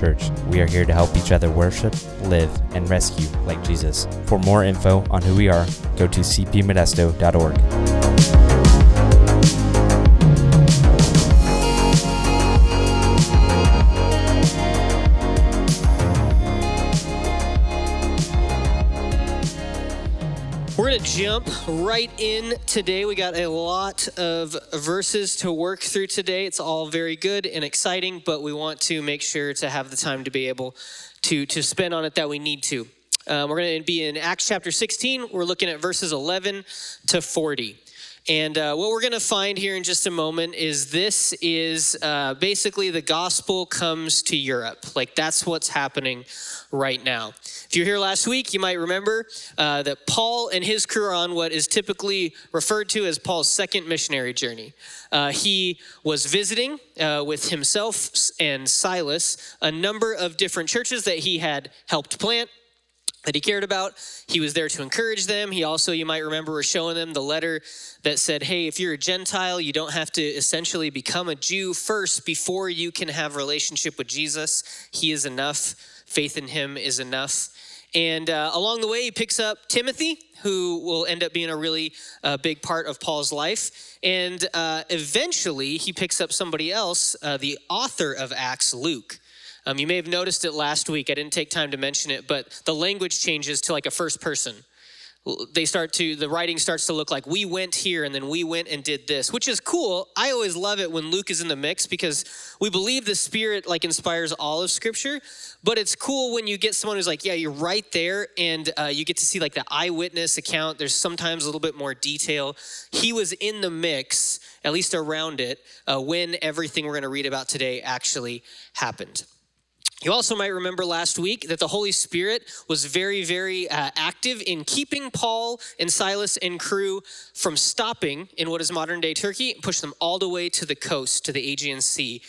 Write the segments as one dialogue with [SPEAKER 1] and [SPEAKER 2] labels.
[SPEAKER 1] Church. We are here to help each other worship, live, and rescue like Jesus. For more info on who we are, go to cpmodesto.org.
[SPEAKER 2] jump right in today. We got a lot of verses to work through today. It's all very good and exciting, but we want to make sure to have the time to be able to, to spend on it that we need to. Um, we're going to be in Acts chapter 16. We're looking at verses 11 to 40. And uh, what we're going to find here in just a moment is this is uh, basically the gospel comes to Europe. Like that's what's happening right now. If you're here last week, you might remember uh, that Paul and his crew are on what is typically referred to as Paul's second missionary journey. Uh, he was visiting uh, with himself and Silas a number of different churches that he had helped plant that he cared about. He was there to encourage them. He also, you might remember, was showing them the letter that said, hey, if you're a Gentile, you don't have to essentially become a Jew first before you can have relationship with Jesus. He is enough. Faith in him is enough. And uh, along the way, he picks up Timothy, who will end up being a really uh, big part of Paul's life. And uh, eventually, he picks up somebody else, uh, the author of Acts, Luke. Um, you may have noticed it last week. I didn't take time to mention it, but the language changes to like a first person. They start to, the writing starts to look like we went here and then we went and did this, which is cool. I always love it when Luke is in the mix because we believe the Spirit like inspires all of Scripture. But it's cool when you get someone who's like, yeah, you're right there, and uh, you get to see like the eyewitness account. There's sometimes a little bit more detail. He was in the mix, at least around it, uh, when everything we're going to read about today actually happened. You also might remember last week that the Holy Spirit was very, very uh, active in keeping Paul and Silas and crew from stopping in what is modern day Turkey and push them all the way to the coast, to the Aegean Sea.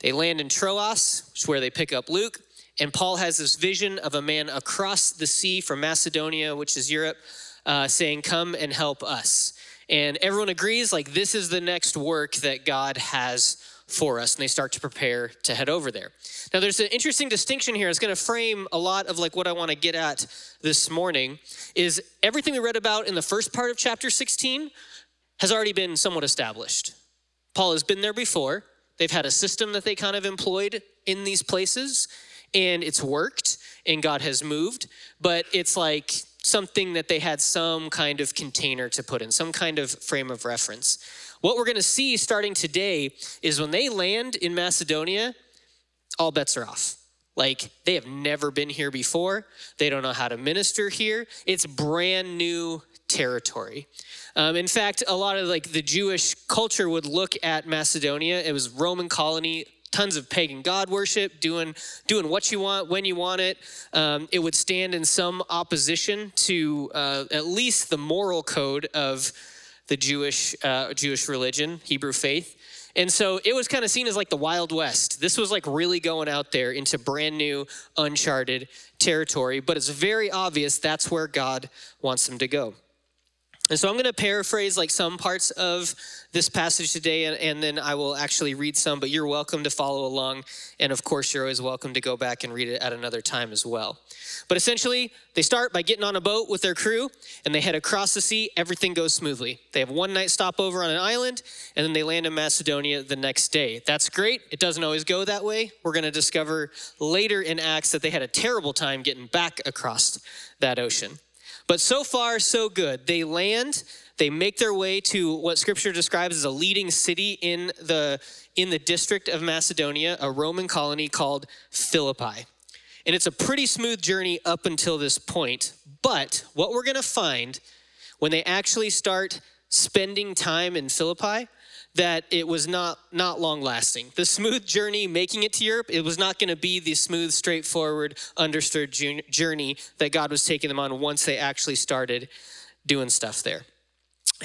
[SPEAKER 2] They land in Troas, which is where they pick up Luke, and Paul has this vision of a man across the sea from Macedonia, which is Europe, uh, saying, Come and help us. And everyone agrees, like, this is the next work that God has for us and they start to prepare to head over there. Now there's an interesting distinction here. It's going to frame a lot of like what i want to get at this morning is everything we read about in the first part of chapter 16 has already been somewhat established. Paul has been there before. They've had a system that they kind of employed in these places and it's worked and god has moved but it's like something that they had some kind of container to put in some kind of frame of reference what we're going to see starting today is when they land in Macedonia, all bets are off. Like they have never been here before. They don't know how to minister here. It's brand new territory. Um, in fact, a lot of like the Jewish culture would look at Macedonia. It was Roman colony, tons of pagan god worship, doing doing what you want when you want it. Um, it would stand in some opposition to uh, at least the moral code of the Jewish uh, Jewish religion, Hebrew faith. And so it was kind of seen as like the Wild West. This was like really going out there into brand new, uncharted territory, but it's very obvious that's where God wants them to go. And so I'm going to paraphrase like some parts of this passage today, and, and, then I will actually read some, but you're welcome to follow along. And of course, you're always welcome to go back and read it at another time as well. But essentially, they start by getting on a boat with their crew and they head across the sea. Everything goes smoothly. They have one night stopover on an island, and then they land in Macedonia the next day. That's great. It doesn't always go that way. We're going to discover later in Acts that they had a terrible time getting back across that ocean. But so far, so good. They land, they make their way to what scripture describes as a leading city in the, in the district of Macedonia, a Roman colony called Philippi. And it's a pretty smooth journey up until this point. But what we're going to find when they actually start spending time in Philippi that it was not not long lasting. The smooth journey making it to Europe, it was not going to be the smooth, straightforward, understood journey that God was taking them on once they actually started doing stuff there.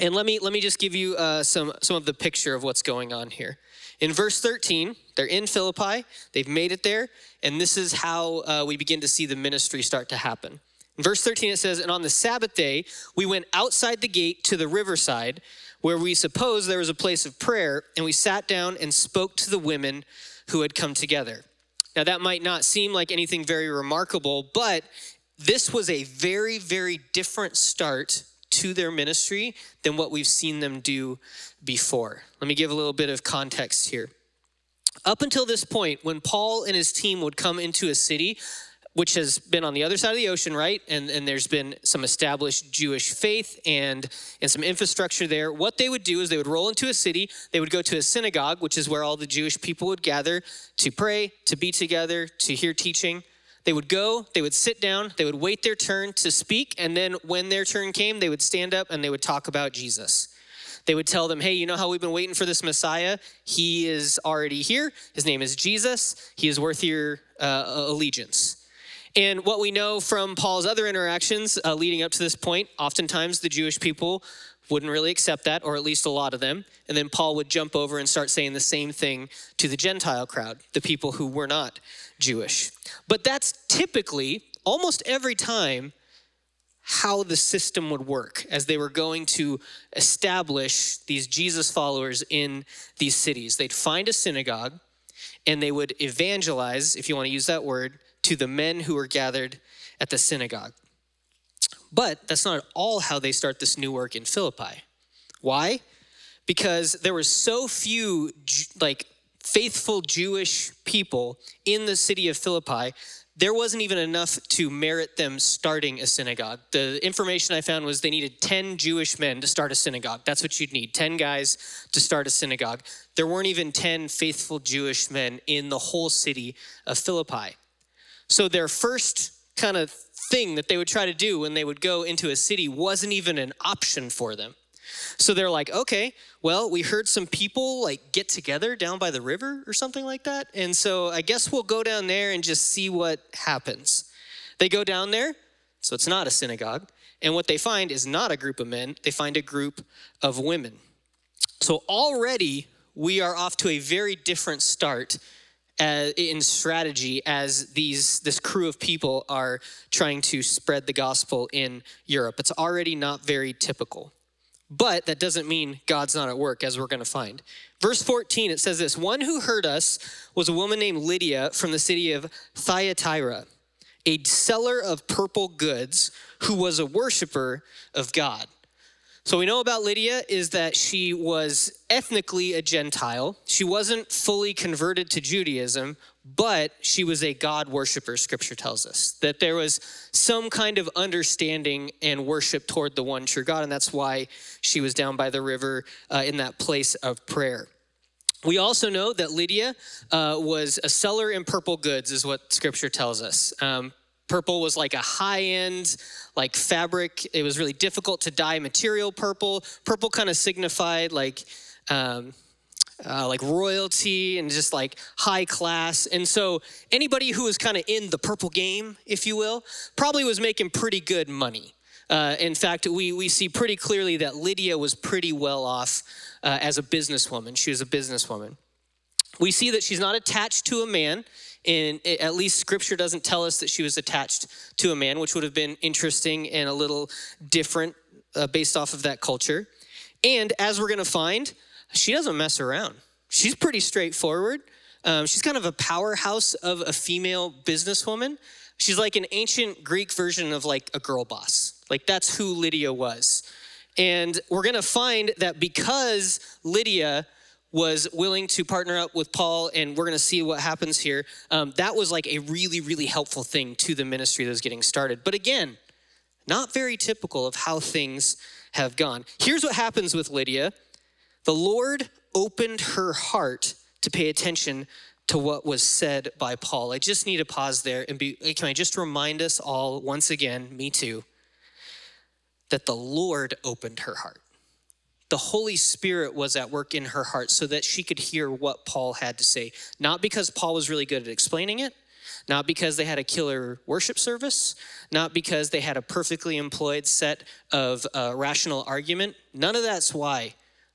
[SPEAKER 2] And let me let me just give you uh, some some of the picture of what's going on here. In verse 13, they're in Philippi, they've made it there, and this is how uh, we begin to see the ministry start to happen. In verse 13, it says, And on the Sabbath day, we went outside the gate to the riverside where we supposed there was a place of prayer, and we sat down and spoke to the women who had come together. Now, that might not seem like anything very remarkable, but this was a very, very different start to their ministry than what we've seen them do before. Let me give a little bit of context here. Up until this point, when Paul and his team would come into a city, which has been on the other side of the ocean, right? And, and there's been some established Jewish faith and, and some infrastructure there. What they would do is they would roll into a city, they would go to a synagogue, which is where all the Jewish people would gather to pray, to be together, to hear teaching. They would go, they would sit down, they would wait their turn to speak, and then when their turn came, they would stand up and they would talk about Jesus. They would tell them, hey, you know how we've been waiting for this Messiah? He is already here. His name is Jesus. He is worth your uh, allegiance. And what we know from Paul's other interactions uh, leading up to this point, oftentimes the Jewish people wouldn't really accept that, or at least a lot of them. And then Paul would jump over and start saying the same thing to the Gentile crowd, the people who were not Jewish. But that's typically, almost every time, how the system would work as they were going to establish these Jesus followers in these cities. They'd find a synagogue and they would evangelize, if you want to use that word, to the men who were gathered at the synagogue. But that's not at all how they start this new work in Philippi. Why? Because there were so few like faithful Jewish people in the city of Philippi, there wasn't even enough to merit them starting a synagogue. The information I found was they needed 10 Jewish men to start a synagogue. That's what you'd need 10 guys to start a synagogue. There weren't even 10 faithful Jewish men in the whole city of Philippi. So their first kind of thing that they would try to do when they would go into a city wasn't even an option for them. So they're like, okay, well, we heard some people like get together down by the river or something like that. And so I guess we'll go down there and just see what happens. They go down there, so it's not a synagogue. And what they find is not a group of men, they find a group of women. So already we are off to a very different start as, in strategy as these this crew of people are trying to spread the gospel in Europe. It's already not very typical. But that doesn't mean God's not at work, as we're going to find. Verse 14, it says this One who heard us was a woman named Lydia from the city of Thyatira, a seller of purple goods who was a worshiper of God. So we know about Lydia is that she was ethnically a Gentile. She wasn't fully converted to Judaism, but she was a God worshiper, scripture tells us. That there was some kind of understanding and worship toward the one true God, and that's why she was down by the river uh, in that place of prayer. We also know that Lydia uh, was a seller in purple goods, is what scripture tells us. Um, Purple was like a high end, like fabric. It was really difficult to dye material purple. Purple kind of signified like, um, uh, like royalty and just like high class. And so anybody who was kind of in the purple game, if you will, probably was making pretty good money. Uh, in fact, we, we see pretty clearly that Lydia was pretty well off uh, as a businesswoman. She was a businesswoman. We see that she's not attached to a man. And at least scripture doesn't tell us that she was attached to a man, which would have been interesting and a little different uh, based off of that culture. And as we're going to find, she doesn't mess around. She's pretty straightforward. Um, she's kind of a powerhouse of a female businesswoman. She's like an ancient Greek version of like a girl boss. Like that's who Lydia was. And we're going to find that because Lydia was willing to partner up with Paul, and we're going to see what happens here. Um, that was like a really, really helpful thing to the ministry that was getting started. But again, not very typical of how things have gone. Here's what happens with Lydia the Lord opened her heart to pay attention to what was said by Paul. I just need to pause there and be, can I just remind us all once again, me too, that the Lord opened her heart the Holy Spirit was at work in her heart so that she could hear what Paul had to say. Not because Paul was really good at explaining it, not because they had a killer worship service, not because they had a perfectly employed set of uh, rational argument. None of that's why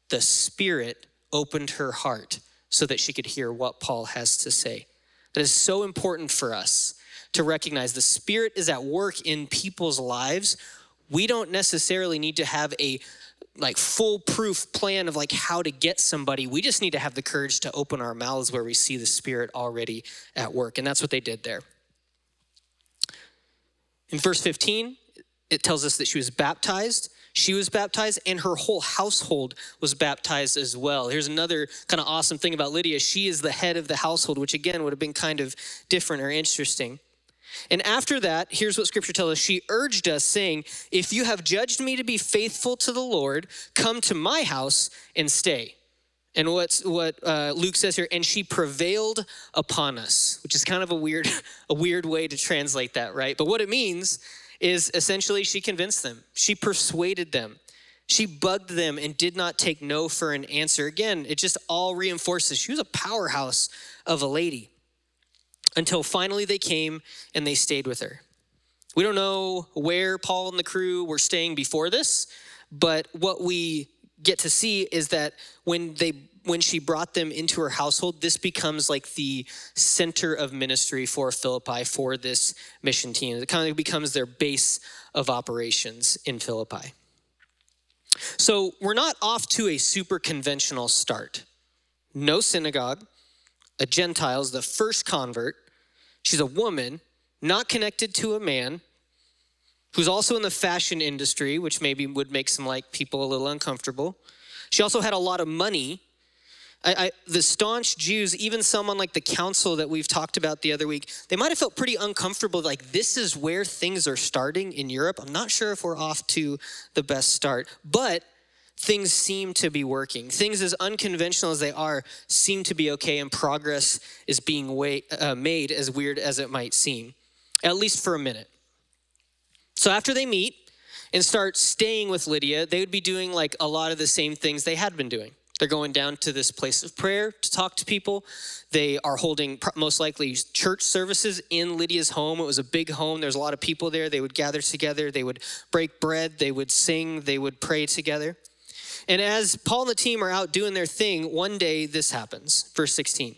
[SPEAKER 2] the Spirit opened her heart so that she could hear what Paul has to say. That is so important for us to recognize the Spirit is at work in people's lives. We don't necessarily need to have a like foolproof plan of like how to get somebody. We just need to have the courage to open our mouths where we see the Spirit already at work. And that's what they did there. In verse 15, it tells us that she was baptized. She was baptized, and her whole household was baptized as well. Here's another kind of awesome thing about Lydia. She is the head of the household, which again would have been kind of different or interesting. And after that, here's what scripture tells us She urged us, saying, If you have judged me to be faithful to the Lord, come to my house and stay. And what's what uh, Luke says here, and she prevailed upon us, which is kind of a weird, a weird way to translate that, right? But what it means is essentially she convinced them, she persuaded them, she bugged them and did not take no for an answer. Again, it just all reinforces she was a powerhouse of a lady until finally they came and they stayed with her. We don't know where Paul and the crew were staying before this, but what we get to see is that when they when she brought them into her household, this becomes like the center of ministry for Philippi for this mission team. It kind of becomes their base of operations in Philippi. So we're not off to a super conventional start. No synagogue, a Gentile, is the first convert, She's a woman, not connected to a man, who's also in the fashion industry, which maybe would make some like people a little uncomfortable. She also had a lot of money. I, I, the staunch Jews, even someone like the council that we've talked about the other week, they might have felt pretty uncomfortable. Like, this is where things are starting in Europe. I'm not sure if we're off to the best start, but things seem to be working. Things as unconventional as they are seem to be okay, and progress is being uh, made, as weird as it might seem, at least for a minute. So after they meet and start staying with Lydia, they would be doing like a lot of the same things they had been doing. They're going down to this place of prayer to talk to people. They are holding most likely church services in Lydia's home. It was a big home. There's a lot of people there. They would gather together. They would break bread. They would sing. They would pray together. And as Paul and the team are out doing their thing, one day this happens. Verse 16.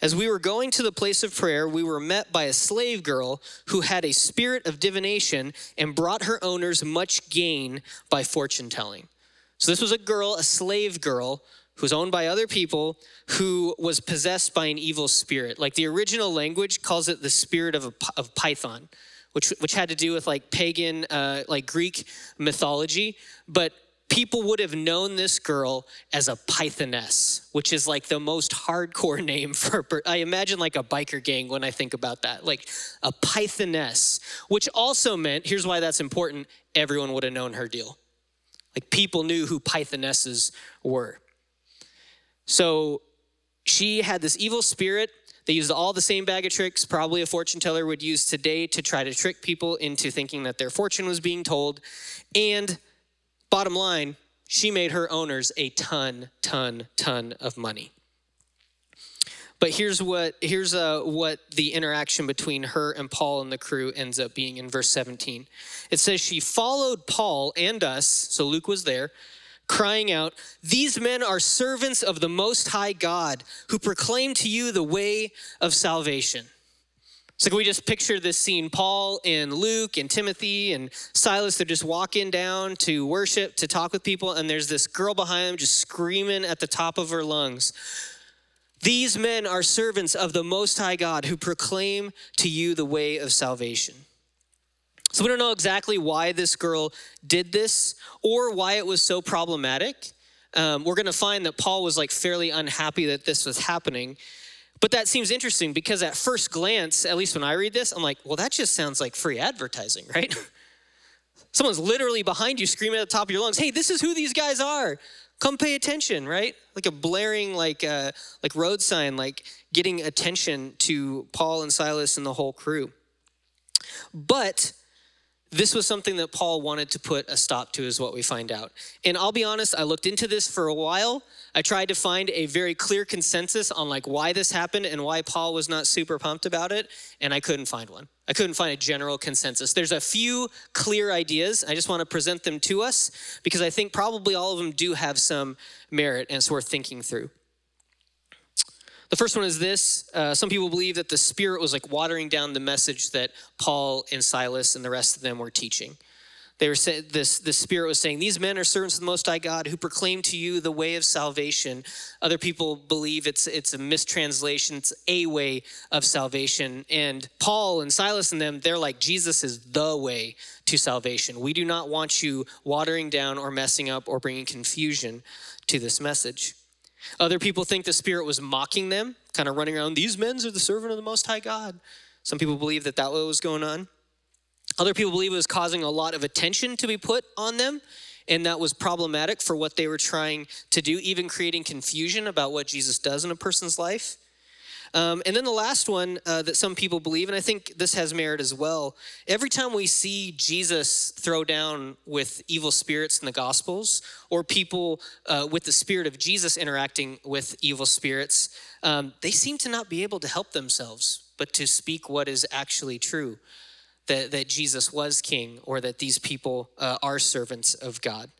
[SPEAKER 2] As we were going to the place of prayer, we were met by a slave girl who had a spirit of divination and brought her owners much gain by fortune telling. So, this was a girl, a slave girl, who was owned by other people, who was possessed by an evil spirit. Like the original language calls it the spirit of, a, of Python, which, which had to do with like pagan, uh, like Greek mythology. But people would have known this girl as a pythoness which is like the most hardcore name for i imagine like a biker gang when i think about that like a pythoness which also meant here's why that's important everyone would have known her deal. Like people knew who pythonesses were. So she had this evil spirit. They used all the same bag of tricks probably a fortune teller would use today to try to trick people into thinking that their fortune was being told. And Bottom line, she made her owners a ton, ton, ton of money. But here's what here's uh, what the interaction between her and Paul and the crew ends up being in verse 17. It says she followed Paul and us, so Luke was there, crying out, "These men are servants of the Most High God, who proclaim to you the way of salvation." So can we just picture this scene? Paul and Luke and Timothy and Silas, they're just walking down to worship, to talk with people, and there's this girl behind them just screaming at the top of her lungs. These men are servants of the Most High God who proclaim to you the way of salvation. So we don't know exactly why this girl did this or why it was so problematic. Um, we're going to find that Paul was like fairly unhappy that this was happening. But that seems interesting because at first glance, at least when I read this, I'm like, well, that just sounds like free advertising, right? Someone's literally behind you screaming at the top of your lungs, hey, this is who these guys are. Come pay attention, right? Like a blaring, like uh, like road sign, like getting attention to Paul and Silas and the whole crew. But this was something that Paul wanted to put a stop to, is what we find out. And I'll be honest, I looked into this for a while. I tried to find a very clear consensus on like why this happened and why Paul was not super pumped about it, and I couldn't find one. I couldn't find a general consensus. There's a few clear ideas. I just want to present them to us because I think probably all of them do have some merit and it's worth thinking through. The first one is this. Uh, some people believe that the Spirit was like watering down the message that Paul and Silas and the rest of them were teaching. they were saying this the spirit was saying these men are servants of the most high god who proclaim to you the way of salvation. Other people believe it's it's a mistranslation. It's a way of salvation. And paul and silas and them they're like jesus is the way to salvation. We do not want you watering down or messing up or bringing confusion to this message other people think the spirit was mocking them kind of running around these men are the servant of the most high god some people believe that that was going on other people believe it was causing a lot of attention to be put on them, and that was problematic for what they were trying to do, even creating confusion about what Jesus does in a person's life. Um, and then the last one uh, that some people believe, and I think this has merit as well. Every time we see Jesus throw down with evil spirits in the Gospels, or people uh, with the Spirit of Jesus interacting with evil spirits, um, they seem to not be able to help themselves, but to speak what is actually true that, that Jesus was king or that these people uh, are servants of God.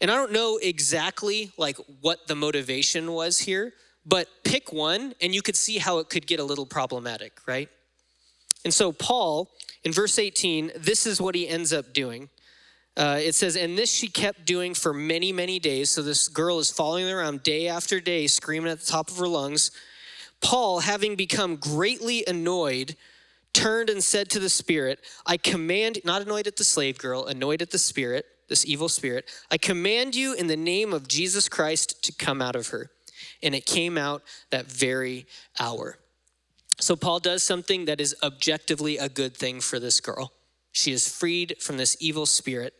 [SPEAKER 2] And I don't know exactly like what the motivation was here, but pick one and you could see how it could get a little problematic, right? And so Paul in verse 18, this is what he ends up doing. Uh, it says, and this she kept doing for many, many days. So this girl is following around day after day, screaming at the top of her lungs. Paul, having become greatly annoyed, turned and said to the spirit, I command, not annoyed at the slave girl, annoyed at the spirit, this evil spirit, I command you in the name of Jesus Christ to come out of her. And it came out that very hour. So Paul does something that is objectively a good thing for this girl. She is freed from this evil spirit.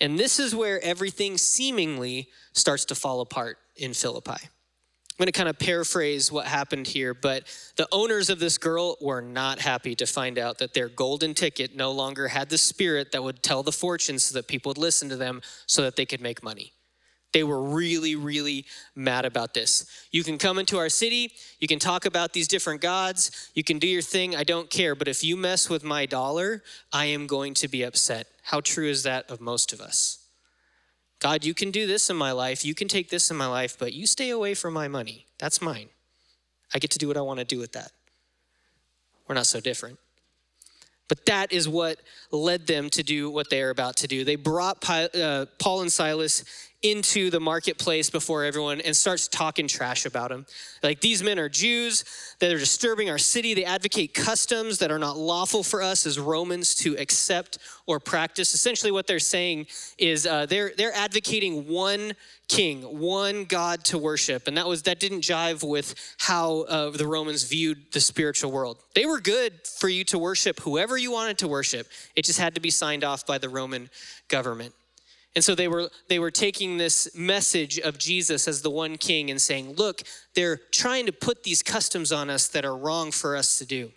[SPEAKER 2] And this is where everything seemingly starts to fall apart in Philippi. I'm going to kind of paraphrase what happened here, but the owners of this girl were not happy to find out that their golden ticket no longer had the spirit that would tell the fortunes so that people would listen to them so that they could make money. They were really, really mad about this. You can come into our city, you can talk about these different gods, you can do your thing, I don't care. But if you mess with my dollar, I am going to be upset. How true is that of most of us? God, you can do this in my life, you can take this in my life, but you stay away from my money. That's mine. I get to do what I want to do with that. We're not so different. But that is what led them to do what they are about to do. They brought uh, Paul and Silas into the marketplace before everyone and starts talking trash about them. Like, these men are Jews that are disturbing our city. They advocate customs that are not lawful for us as Romans to accept or practice. Essentially, what they're saying is uh, they're, they're advocating one king, one God to worship. And that was that didn't jive with how uh, the Romans viewed the spiritual world. They were good for you to worship whoever you wanted to worship. It just had to be signed off by the Roman government. And so they were they were taking this message of Jesus as the one king and saying, "Look, they're trying to put these customs on us that are wrong for us to do."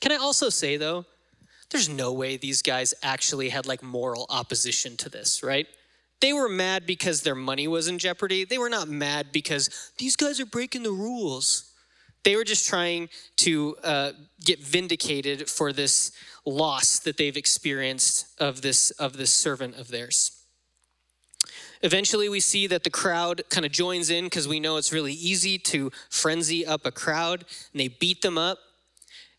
[SPEAKER 2] Can I also say though, there's no way these guys actually had like moral opposition to this, right? They were mad because their money was in jeopardy. They were not mad because these guys are breaking the rules. They were just trying to uh, get vindicated for this loss that they've experienced of this of this servant of theirs. Eventually, we see that the crowd kind of joins in because we know it's really easy to frenzy up a crowd, and they beat them up.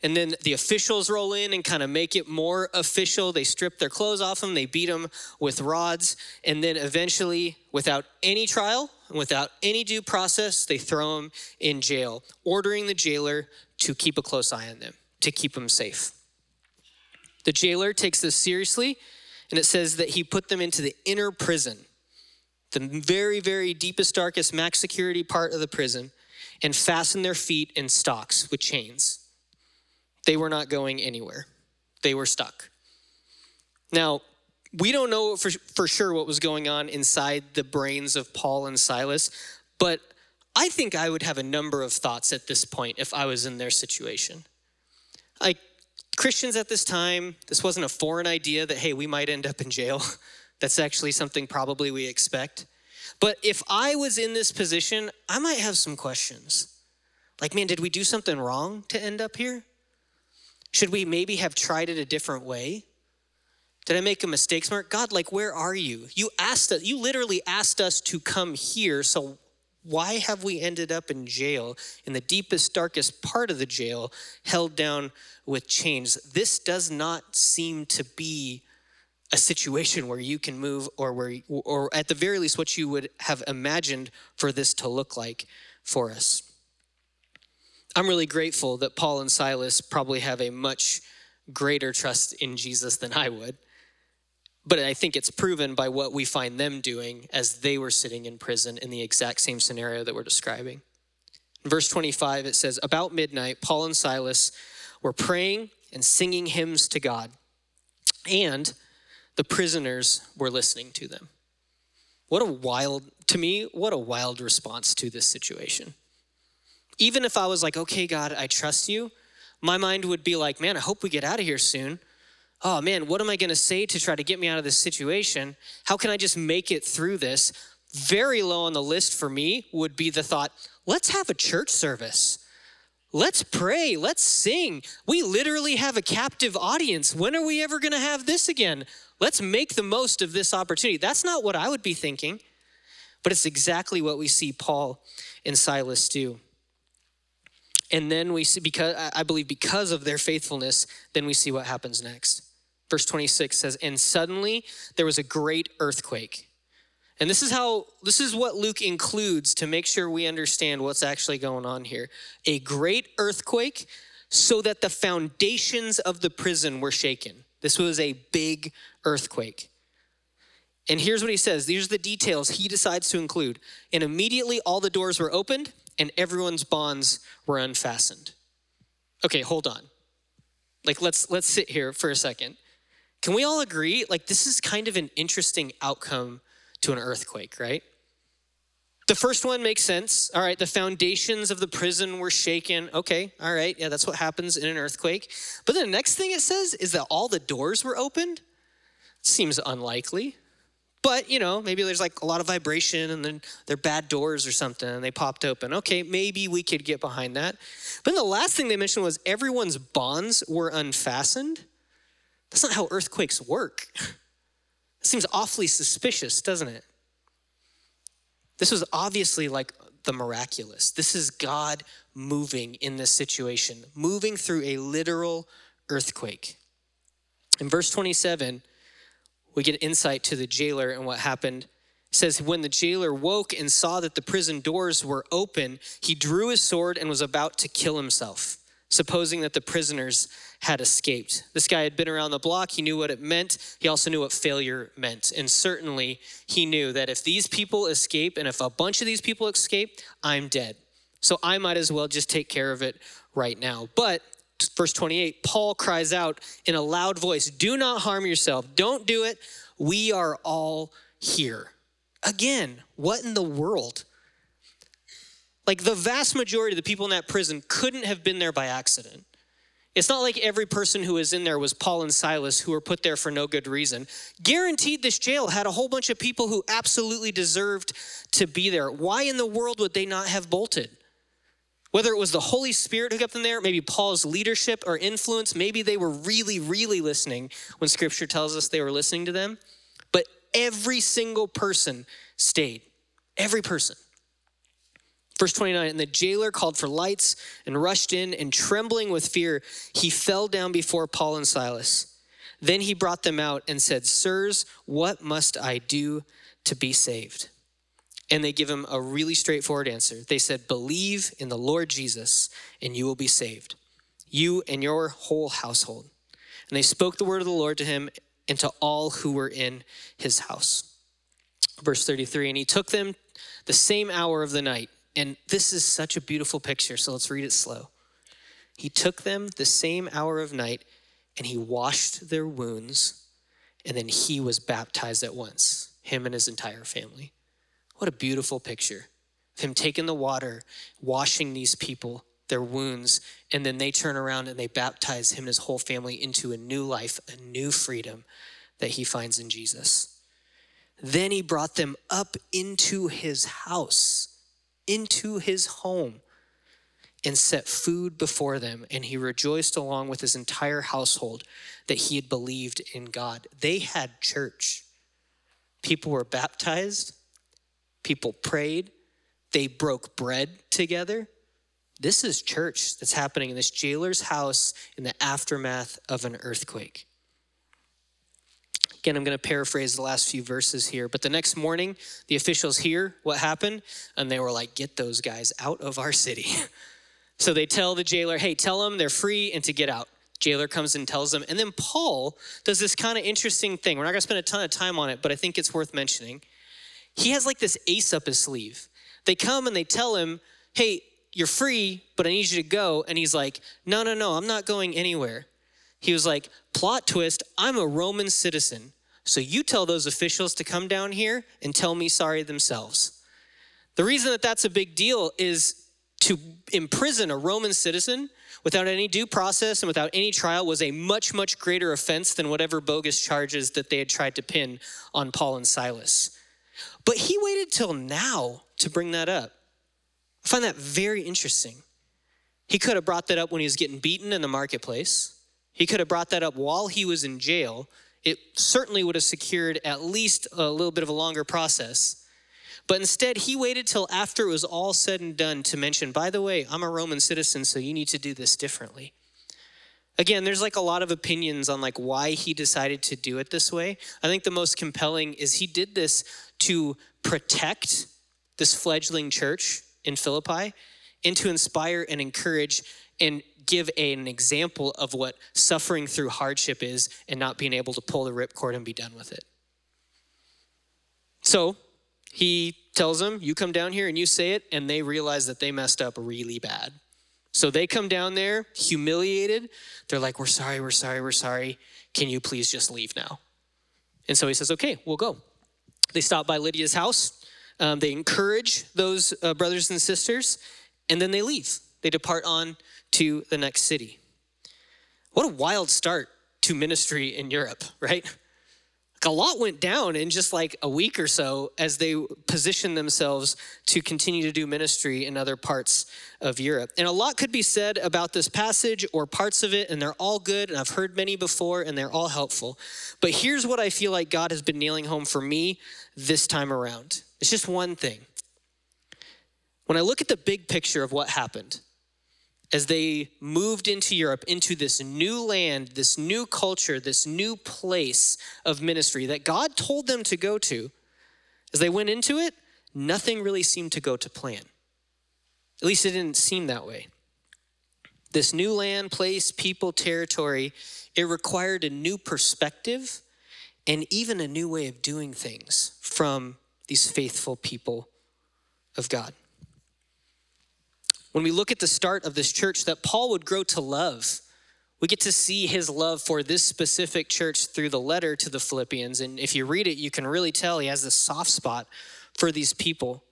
[SPEAKER 2] And then the officials roll in and kind of make it more official. They strip their clothes off them, they beat them with rods, and then eventually, without any trial, and without any due process, they throw them in jail, ordering the jailer to keep a close eye on them, to keep them safe. The jailer takes this seriously, and it says that he put them into the inner prison, the very, very deepest, darkest, max security part of the prison, and fastened their feet in stocks with chains. They were not going anywhere, they were stuck. Now, we don't know for, for sure what was going on inside the brains of Paul and Silas, but I think I would have a number of thoughts at this point if I was in their situation. Like Christians at this time, this wasn't a foreign idea that, hey, we might end up in jail. That's actually something probably we expect. But if I was in this position, I might have some questions. Like, man, did we do something wrong to end up here? Should we maybe have tried it a different way? Did I make a mistake, smart? God, like, where are you? You asked us, you literally asked us to come here. So why have we ended up in jail, in the deepest, darkest part of the jail, held down with chains? This does not seem to be a situation where you can move or where or at the very least what you would have imagined for this to look like for us. I'm really grateful that Paul and Silas probably have a much greater trust in Jesus than I would. But I think it's proven by what we find them doing as they were sitting in prison in the exact same scenario that we're describing. In verse 25, it says, About midnight, Paul and Silas were praying and singing hymns to God, and the prisoners were listening to them. What a wild, to me, what a wild response to this situation. Even if I was like, okay, God, I trust you, my mind would be like, man, I hope we get out of here soon oh man, what am I going to say to try to get me out of this situation? How can I just make it through this? Very low on the list for me would be the thought, let's have a church service. Let's pray. Let's sing. We literally have a captive audience. When are we ever going to have this again? Let's make the most of this opportunity. That's not what I would be thinking, but it's exactly what we see Paul and Silas do. And then we see, because I believe because of their faithfulness, then we see what happens next. Verse 26 says, And suddenly there was a great earthquake. And this is how, this is what Luke includes to make sure we understand what's actually going on here. A great earthquake so that the foundations of the prison were shaken. This was a big earthquake. And here's what he says these are the details he decides to include. And immediately all the doors were opened and everyone's bonds were unfastened. Okay, hold on. Like let's let's sit here for a second. Can we all agree? Like, this is kind of an interesting outcome to an earthquake, right? The first one makes sense. All right, the foundations of the prison were shaken. Okay, all right, yeah, that's what happens in an earthquake. But the next thing it says is that all the doors were opened. Seems unlikely. But, you know, maybe there's like a lot of vibration and then they're bad doors or something and they popped open. Okay, maybe we could get behind that. But then the last thing they mentioned was everyone's bonds were unfastened. That's not how earthquakes work. It seems awfully suspicious, doesn't it? This was obviously like the miraculous. This is God moving in this situation, moving through a literal earthquake. In verse 27, we get insight to the jailer and what happened. It says, When the jailer woke and saw that the prison doors were open, he drew his sword and was about to kill himself supposing that the prisoners had escaped. This guy had been around the block. He knew what it meant. He also knew what failure meant. And certainly he knew that if these people escape and if a bunch of these people escape, I'm dead. So I might as well just take care of it right now. But verse 28, Paul cries out in a loud voice, Do not harm yourself. Don't do it. We are all here. Again, what in the world? Like the vast majority of the people in that prison couldn't have been there by accident. It's not like every person who was in there was Paul and Silas who were put there for no good reason. Guaranteed this jail had a whole bunch of people who absolutely deserved to be there. Why in the world would they not have bolted? Whether it was the Holy Spirit who kept them there, maybe Paul's leadership or influence, maybe they were really, really listening when scripture tells us they were listening to them. But every single person stayed. Every person. Verse 29 And the jailer called for lights and rushed in, and trembling with fear, he fell down before Paul and Silas. Then he brought them out and said, Sirs, what must I do to be saved? And they give him a really straightforward answer. They said, Believe in the Lord Jesus, and you will be saved, you and your whole household. And they spoke the word of the Lord to him and to all who were in his house. Verse 33 And he took them the same hour of the night and this is such a beautiful picture, so let's read it slow. He took them the same hour of night and he washed their wounds, and then he was baptized at once, him and his entire family. What a beautiful picture of him taking the water, washing these people, their wounds, and then they turn around and they baptize him and his whole family into a new life, a new freedom that he finds in Jesus. Then he brought them up into his house into his home and set food before them. And he rejoiced along with his entire household that he had believed in God. They had church. People were baptized, people prayed, they broke bread together. This is church that's happening in this jailer's house in the aftermath of an earthquake. Again, I'm going to paraphrase the last few verses here. But the next morning, the officials hear what happened, and they were like, Get those guys out of our city. so they tell the jailer, Hey, tell them they're free and to get out. Jailer comes and tells them. And then Paul does this kind of interesting thing. We're not going to spend a ton of time on it, but I think it's worth mentioning. He has like this ace up his sleeve. They come and they tell him, Hey, you're free, but I need you to go. And he's like, No, no, no, I'm not going anywhere. He was like, Plot twist, I'm a Roman citizen. So you tell those officials to come down here and tell me sorry themselves. The reason that that's a big deal is to imprison a Roman citizen without any due process and without any trial was a much, much greater offense than whatever bogus charges that they had tried to pin on Paul and Silas. But he waited till now to bring that up. I find that very interesting. He could have brought that up when he was getting beaten in the marketplace. He could have brought that up while he was in jail. It certainly would have secured at least a little bit of a longer process. But instead, he waited till after it was all said and done to mention, by the way, I'm a Roman citizen, so you need to do this differently. Again, there's like a lot of opinions on like why he decided to do it this way. I think the most compelling is he did this to protect this fledgling church in Philippi and to inspire and encourage and give an example of what suffering through hardship is and not being able to pull the ripcord and be done with it. So he tells them, You come down here and you say it, and they realize that they messed up really bad. So they come down there humiliated. They're like, We're sorry, we're sorry, we're sorry. Can you please just leave now? And so he says, Okay, we'll go. They stop by Lydia's house. Um, they encourage those uh, brothers and sisters, and then they leave. They depart on to the next city. What a wild start to ministry in Europe, right? A lot went down in just like a week or so as they positioned themselves to continue to do ministry in other parts of Europe. And a lot could be said about this passage or parts of it, and they're all good, and I've heard many before, and they're all helpful. But here's what I feel like God has been nailing home for me this time around it's just one thing. When I look at the big picture of what happened, as they moved into Europe, into this new land, this new culture, this new place of ministry that God told them to go to, as they went into it, nothing really seemed to go to plan. At least it didn't seem that way. This new land, place, people, territory, it required a new perspective and even a new way of doing things from these faithful people of God when we look at the start of this church that Paul would grow to love. We get to see his love for this specific church through the letter to the Philippians. And if you read it, you can really tell he has this soft spot for these people.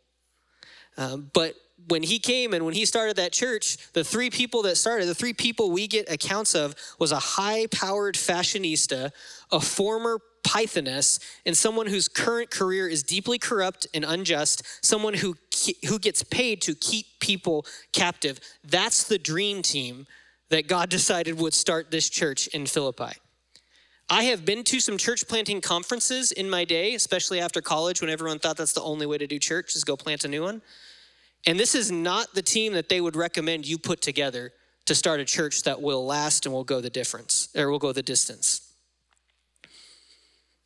[SPEAKER 2] Um, but when he came and when he started that church, the three people that started, the three people we get accounts of, was a high powered fashionista, a former Pythoness and someone whose current career is deeply corrupt and unjust, someone who, who gets paid to keep people captive. That's the dream team that God decided would start this church in Philippi. I have been to some church planting conferences in my day, especially after college when everyone thought that's the only way to do church is go plant a new one. And this is not the team that they would recommend you put together to start a church that will last and will go the difference or will go the distance.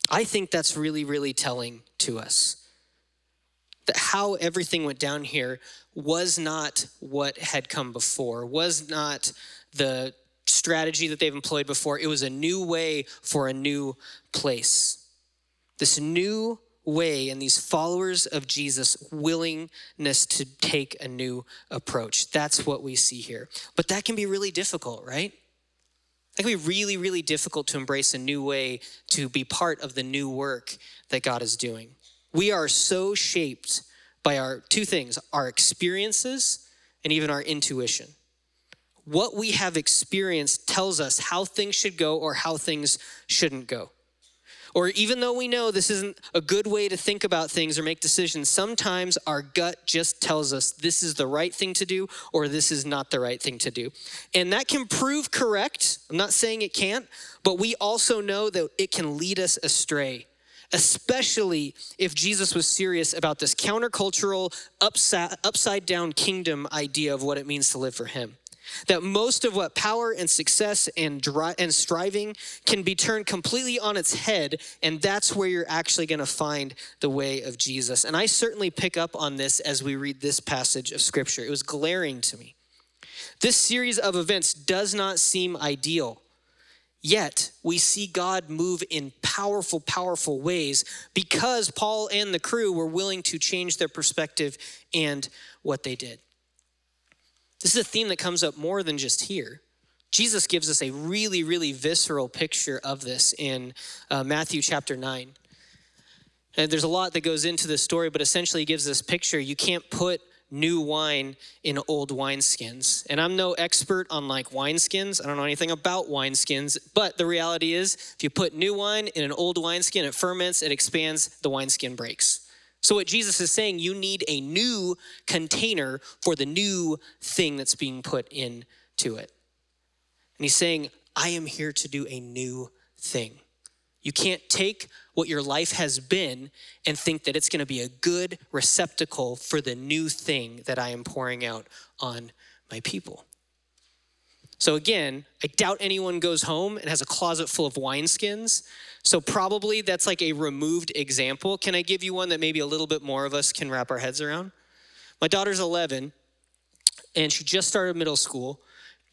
[SPEAKER 2] I think that's really, really telling to us. That how everything went down here was not what had come before, was not the strategy that they've employed before. It was a new way for a new place. This new way and these followers of Jesus' willingness to take a new approach. That's what we see here. But that can be really difficult, right? That can be really, really difficult to embrace a new way to be part of the new work that God is doing. We are so shaped by our two things our experiences and even our intuition. What we have experienced tells us how things should go or how things shouldn't go. Or even though we know this isn't a good way to think about things or make decisions, sometimes our gut just tells us this is the right thing to do or this is not the right thing to do. And that can prove correct. I'm not saying it can't, but we also know that it can lead us astray. Especially if Jesus was serious about this countercultural, upside, upside down kingdom idea of what it means to live for Him. That most of what power and success and, dri- and striving can be turned completely on its head, and that's where you're actually going to find the way of Jesus. And I certainly pick up on this as we read this passage of Scripture. It was glaring to me. This series of events does not seem ideal. Yet we see God move in powerful, powerful ways because Paul and the crew were willing to change their perspective and what they did. This is a theme that comes up more than just here. Jesus gives us a really, really visceral picture of this in uh, Matthew chapter 9. And there's a lot that goes into this story, but essentially he gives this picture. You can't put new wine in old wineskins. And I'm no expert on like wineskins. I don't know anything about wineskins, but the reality is if you put new wine in an old wineskin, it ferments, it expands, the wineskin breaks. So what Jesus is saying, you need a new container for the new thing that's being put into it. And he's saying, I am here to do a new thing. You can't take what your life has been and think that it's going to be a good receptacle for the new thing that I am pouring out on my people. So, again, I doubt anyone goes home and has a closet full of wineskins. So, probably that's like a removed example. Can I give you one that maybe a little bit more of us can wrap our heads around? My daughter's 11, and she just started middle school.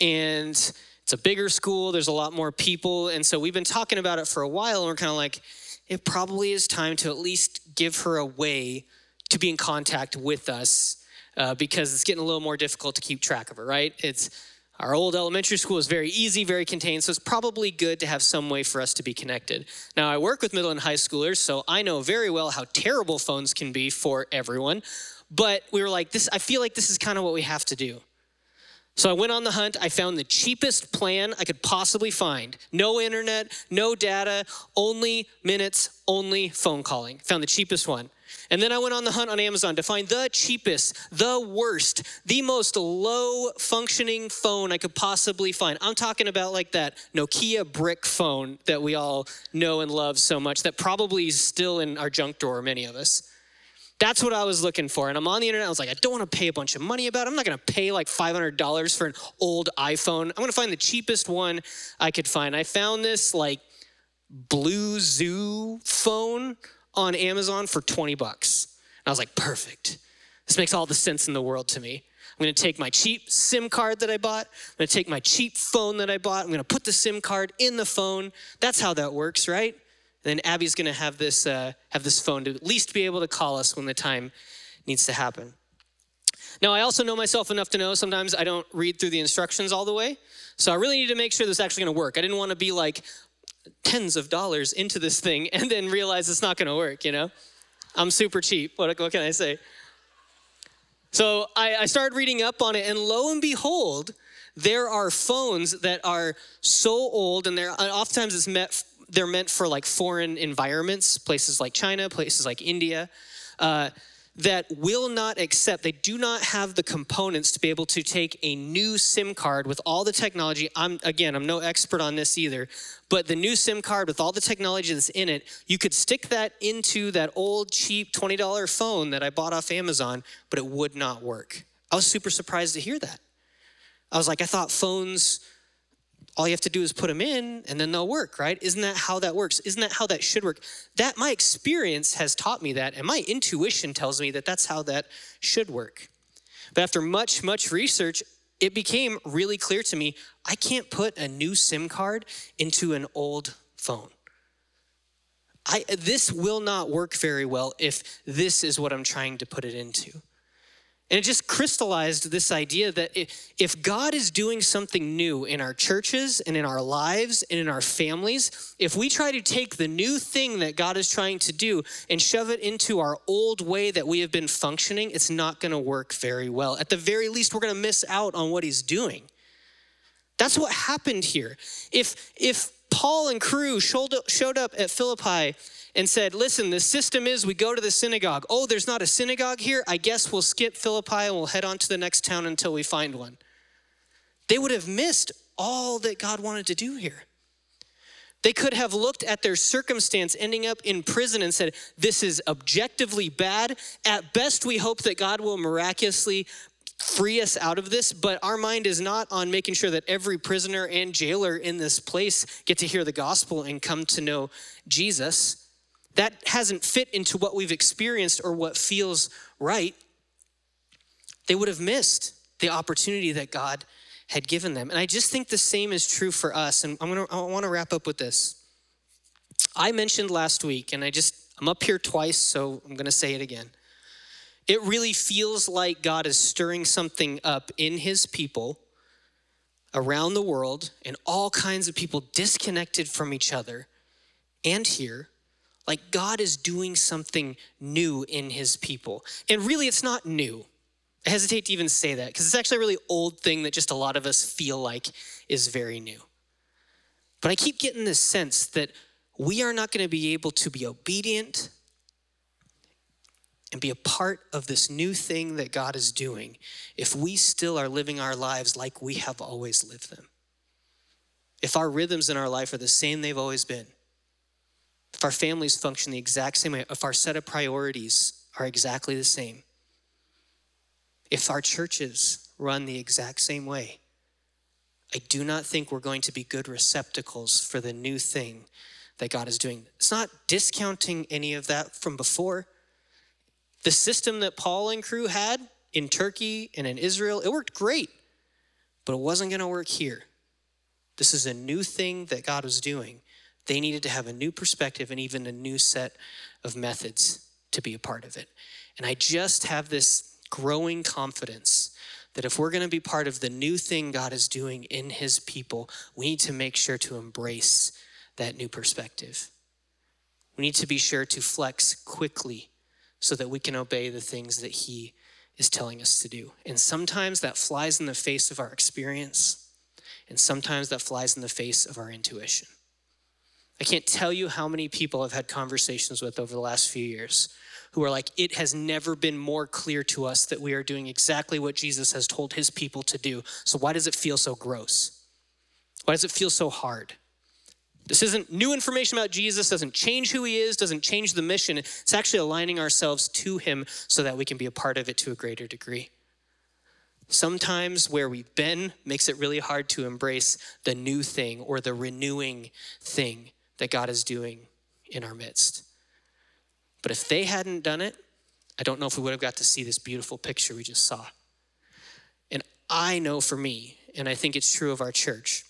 [SPEAKER 2] And it's a bigger school, there's a lot more people. And so we've been talking about it for a while, and we're kind of like, it probably is time to at least give her a way to be in contact with us uh, because it's getting a little more difficult to keep track of her, right? It's our old elementary school is very easy, very contained, so it's probably good to have some way for us to be connected. Now, I work with middle and high schoolers, so I know very well how terrible phones can be for everyone. But we were like, this, I feel like this is kind of what we have to do. So I went on the hunt. I found the cheapest plan I could possibly find. No internet, no data, only minutes, only phone calling. Found the cheapest one. And then I went on the hunt on Amazon to find the cheapest, the worst, the most low functioning phone I could possibly find. I'm talking about like that Nokia brick phone that we all know and love so much that probably is still in our junk drawer, many of us. That's what I was looking for. And I'm on the internet. I was like, I don't want to pay a bunch of money about it. I'm not going to pay like $500 for an old iPhone. I'm going to find the cheapest one I could find. I found this like Blue Zoo phone on Amazon for 20 bucks. And I was like, perfect. This makes all the sense in the world to me. I'm gonna take my cheap SIM card that I bought. I'm gonna take my cheap phone that I bought. I'm gonna put the SIM card in the phone. That's how that works, right? And then Abby's to have this uh, have this phone to at least be able to call us when the time needs to happen. Now, I also know myself enough to know sometimes I don't read through the instructions all the way. So I really need to make sure this is actually going to work. I didn't want to be like tens of dollars into this thing and then realize it's not going to work, you know? I'm super cheap. What, what can I say? So I, I started reading up on it, and lo and behold, there are phones that are so old, and they're oftentimes it's they're meant for like foreign environments, places like China, places like India, uh, that will not accept, they do not have the components to be able to take a new SIM card with all the technology. I'm, again, I'm no expert on this either, but the new SIM card with all the technology that's in it, you could stick that into that old cheap $20 phone that I bought off Amazon, but it would not work. I was super surprised to hear that. I was like, I thought phones all you have to do is put them in and then they'll work, right? Isn't that how that works? Isn't that how that should work? That my experience has taught me that, and my intuition tells me that that's how that should work. But after much, much research, it became really clear to me I can't put a new SIM card into an old phone. I, this will not work very well if this is what I'm trying to put it into. And it just crystallized this idea that if God is doing something new in our churches and in our lives and in our families, if we try to take the new thing that God is trying to do and shove it into our old way that we have been functioning, it's not going to work very well. At the very least, we're going to miss out on what he's doing. That's what happened here. If if Paul and crew showed up, showed up at Philippi and said, Listen, the system is we go to the synagogue. Oh, there's not a synagogue here? I guess we'll skip Philippi and we'll head on to the next town until we find one. They would have missed all that God wanted to do here. They could have looked at their circumstance ending up in prison and said, This is objectively bad. At best, we hope that God will miraculously free us out of this, but our mind is not on making sure that every prisoner and jailer in this place get to hear the gospel and come to know Jesus. That hasn't fit into what we've experienced or what feels right. They would have missed the opportunity that God had given them. And I just think the same is true for us. And I'm gonna I want to wrap up with this. I mentioned last week, and I just I'm up here twice, so I'm gonna say it again. It really feels like God is stirring something up in his people around the world, and all kinds of people disconnected from each other and here. Like God is doing something new in his people. And really, it's not new. I hesitate to even say that because it's actually a really old thing that just a lot of us feel like is very new. But I keep getting this sense that we are not going to be able to be obedient and be a part of this new thing that God is doing if we still are living our lives like we have always lived them. If our rhythms in our life are the same they've always been, if our families function the exact same way, if our set of priorities are exactly the same, if our churches run the exact same way, I do not think we're going to be good receptacles for the new thing that God is doing. It's not discounting any of that from before. The system that Paul and crew had in Turkey and in Israel, it worked great, but it wasn't going to work here. This is a new thing that God was doing. They needed to have a new perspective and even a new set of methods to be a part of it. And I just have this growing confidence that if we're going to be part of the new thing God is doing in his people, we need to make sure to embrace that new perspective. We need to be sure to flex quickly so that we can obey the things that he is telling us to do. And sometimes that flies in the face of our experience, and sometimes that flies in the face of our intuition. I can't tell you how many people I've had conversations with over the last few years who are like, it has never been more clear to us that we are doing exactly what Jesus has told his people to do. So why does it feel so gross? Why does it feel so hard? This isn't new information about Jesus, doesn't change who he is, doesn't change the mission. It's actually aligning ourselves to him so that we can be a part of it to a greater degree. Sometimes where we've been makes it really hard to embrace the new thing or the renewing thing that God is doing in our midst. But if they hadn't done it, I don't know if we would have got to see this beautiful picture we just saw. And I know for me, and I think it's true of our church,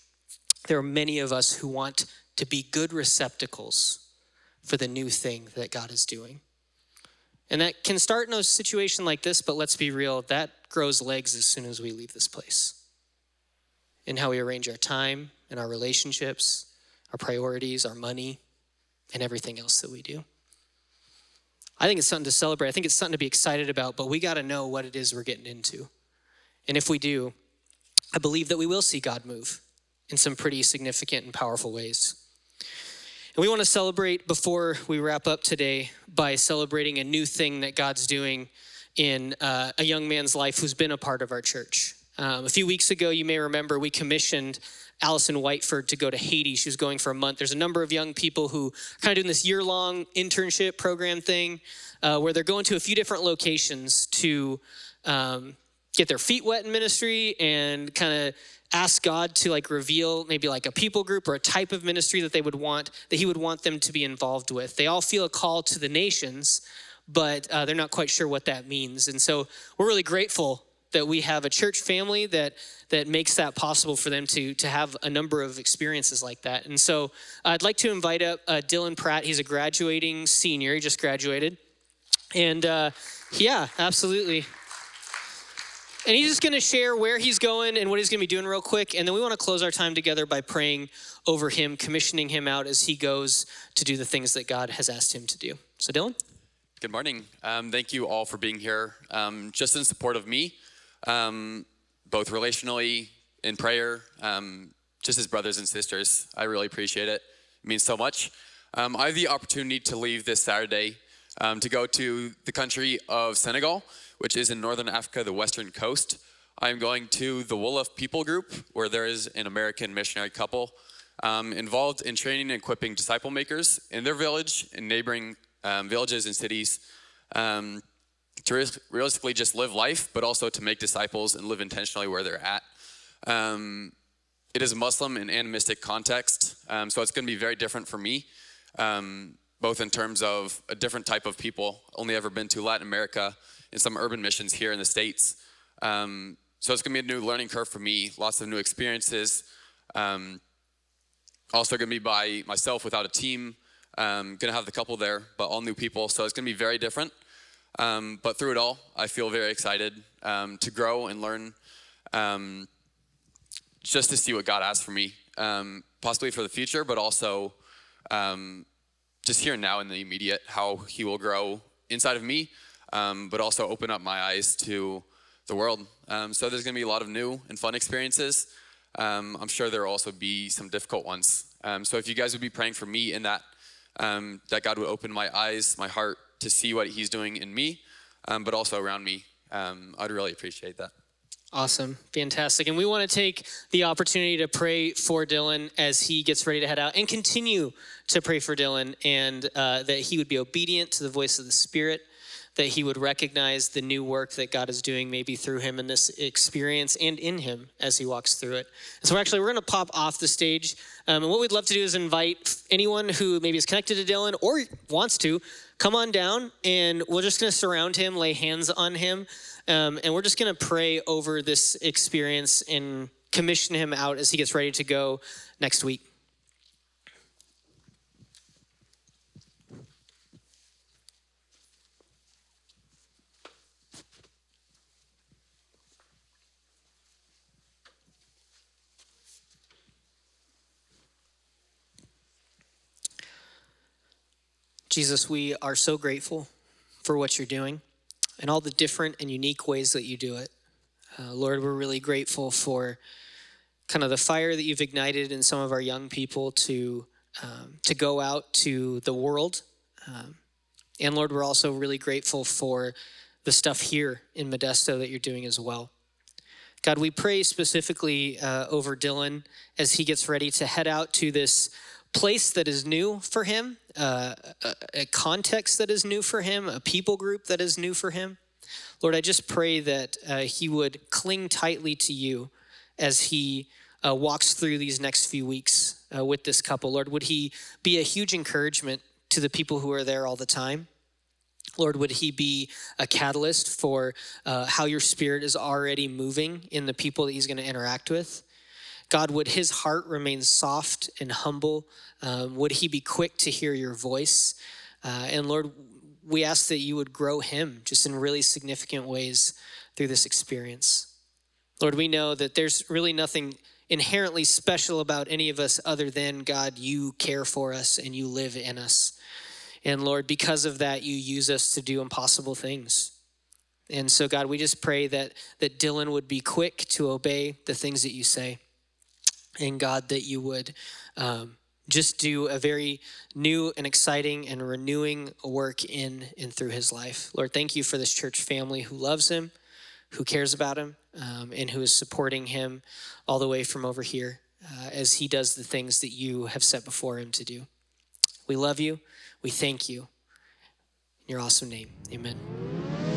[SPEAKER 2] there are many of us who want to be good receptacles for the new thing that God is doing. And that can start in a situation like this, but let's be real, that grows legs as soon as we leave this place. In how we arrange our time and our relationships, our priorities, our money, and everything else that we do. I think it's something to celebrate. I think it's something to be excited about, but we got to know what it is we're getting into. And if we do, I believe that we will see God move in some pretty significant and powerful ways. And we want to celebrate before we wrap up today by celebrating a new thing that God's doing in uh, a young man's life who's been a part of our church. Um, a few weeks ago, you may remember, we commissioned Allison Whiteford to go to Haiti. She was going for a month. There's a number of young people who are kind of doing this year long internship program thing uh, where they're going to a few different locations to um, get their feet wet in ministry and kind of ask God to like reveal maybe like a people group or a type of ministry that they would want, that He would want them to be involved with. They all feel a call to the nations, but uh, they're not quite sure what that means. And so we're really grateful that we have a church family that that makes that possible for them to to have a number of experiences like that. And so uh, I'd like to invite up uh, Dillon Pratt. He's a graduating senior. He just graduated, and uh, yeah, absolutely. And he's just going to share where he's going and what he's going to be doing real quick. And then we want to close our time together by praying over him, commissioning him out as he goes to do the things that God has asked him to do. So, Dillon?
[SPEAKER 3] Good morning. Um, thank you all for being here, um, just in support of me um, both relationally, in prayer, um, just as brothers and sisters. I really appreciate it. It means so much. Um, I have the opportunity to leave this Saturday um, to go to the country of Senegal, which is in northern Africa, the western coast. I'm going to the Wolof People Group, where there is an American missionary couple um, involved in training and equipping disciple makers in their village, in neighboring um, villages and cities. Um, to realistically just live life, but also to make disciples and live intentionally where they're at. Um, it is a Muslim and animistic context, um, so it's going to be very different for me, um, both in terms of a different type of people. Only ever been to Latin America and some urban missions here in the States. Um, so it's going to be a new learning curve for me, lots of new experiences. Um, also going to be by myself without a team. Um, going to have the couple there, but all new people. So it's going to be very different. Um, but through it all, I feel very excited um, to grow and learn, um, just to see what God has for me, um, possibly for the future, but also um, just here and now in the immediate, how He will grow inside of me, but also open up my eyes to the world. so there's going to be a lot of new and fun experiences. I'm sure there will also be some difficult ones. so if you guys would be praying for me in that, that God would open my eyes, my heart to see what he's doing in me, um, but also around me. Um, I'd really appreciate that.
[SPEAKER 2] Awesome. Fantastic. And we want to take the opportunity to pray for Dillon as he gets ready to head out and continue to pray for Dillon and uh, that he would be obedient to the voice of the Spirit, that he would recognize the new work that God is doing maybe through him in this experience and in him as he walks through it. And so, actually, we're going to pop off the stage. Um, and what we'd love to do is invite anyone who maybe is connected to Dillon or wants to come on down and we're just going to surround him, lay hands on him, um, and we're just going to pray over this experience and commission him out as he gets ready to go next week. Jesus, we are so grateful for what you're doing and all the different and unique ways that you do it. Uh, Lord, we're really grateful for kind of the fire that you've ignited in some of our young people to um, to go out to the world. Um, and Lord, we're also really grateful for the stuff here in Modesto that you're doing as well. God, we pray specifically uh, over Dillon as he gets ready to head out to this place that is new for him, uh, a, a context that is new for him, a people group that is new for him. Lord, I just pray that uh, he would cling tightly to you as he uh, walks through these next few weeks uh, with this couple. Lord, would he be a huge encouragement to the people who are there all the time? Lord, would he be a catalyst for uh, how your spirit is already moving in the people that he's going to interact with? God, would his heart remain soft and humble? Um, would he be quick to hear your voice? Uh, and Lord, we ask that you would grow him just in really significant ways through this experience. Lord, we know that there's really nothing inherently special about any of us other than God, you care for us and you live in us. And Lord, because of that, you use us to do impossible things. And so, God, we just pray that, that Dillon would be quick to obey the things that you say and God, that you would um, just do a very new and exciting and renewing work in and through his life. Lord, thank you for this church family who loves him, who cares about him, um, and who is supporting him all the way from over here uh, as he does the things that you have set before him to do. We love you. We thank you. In your awesome name, amen.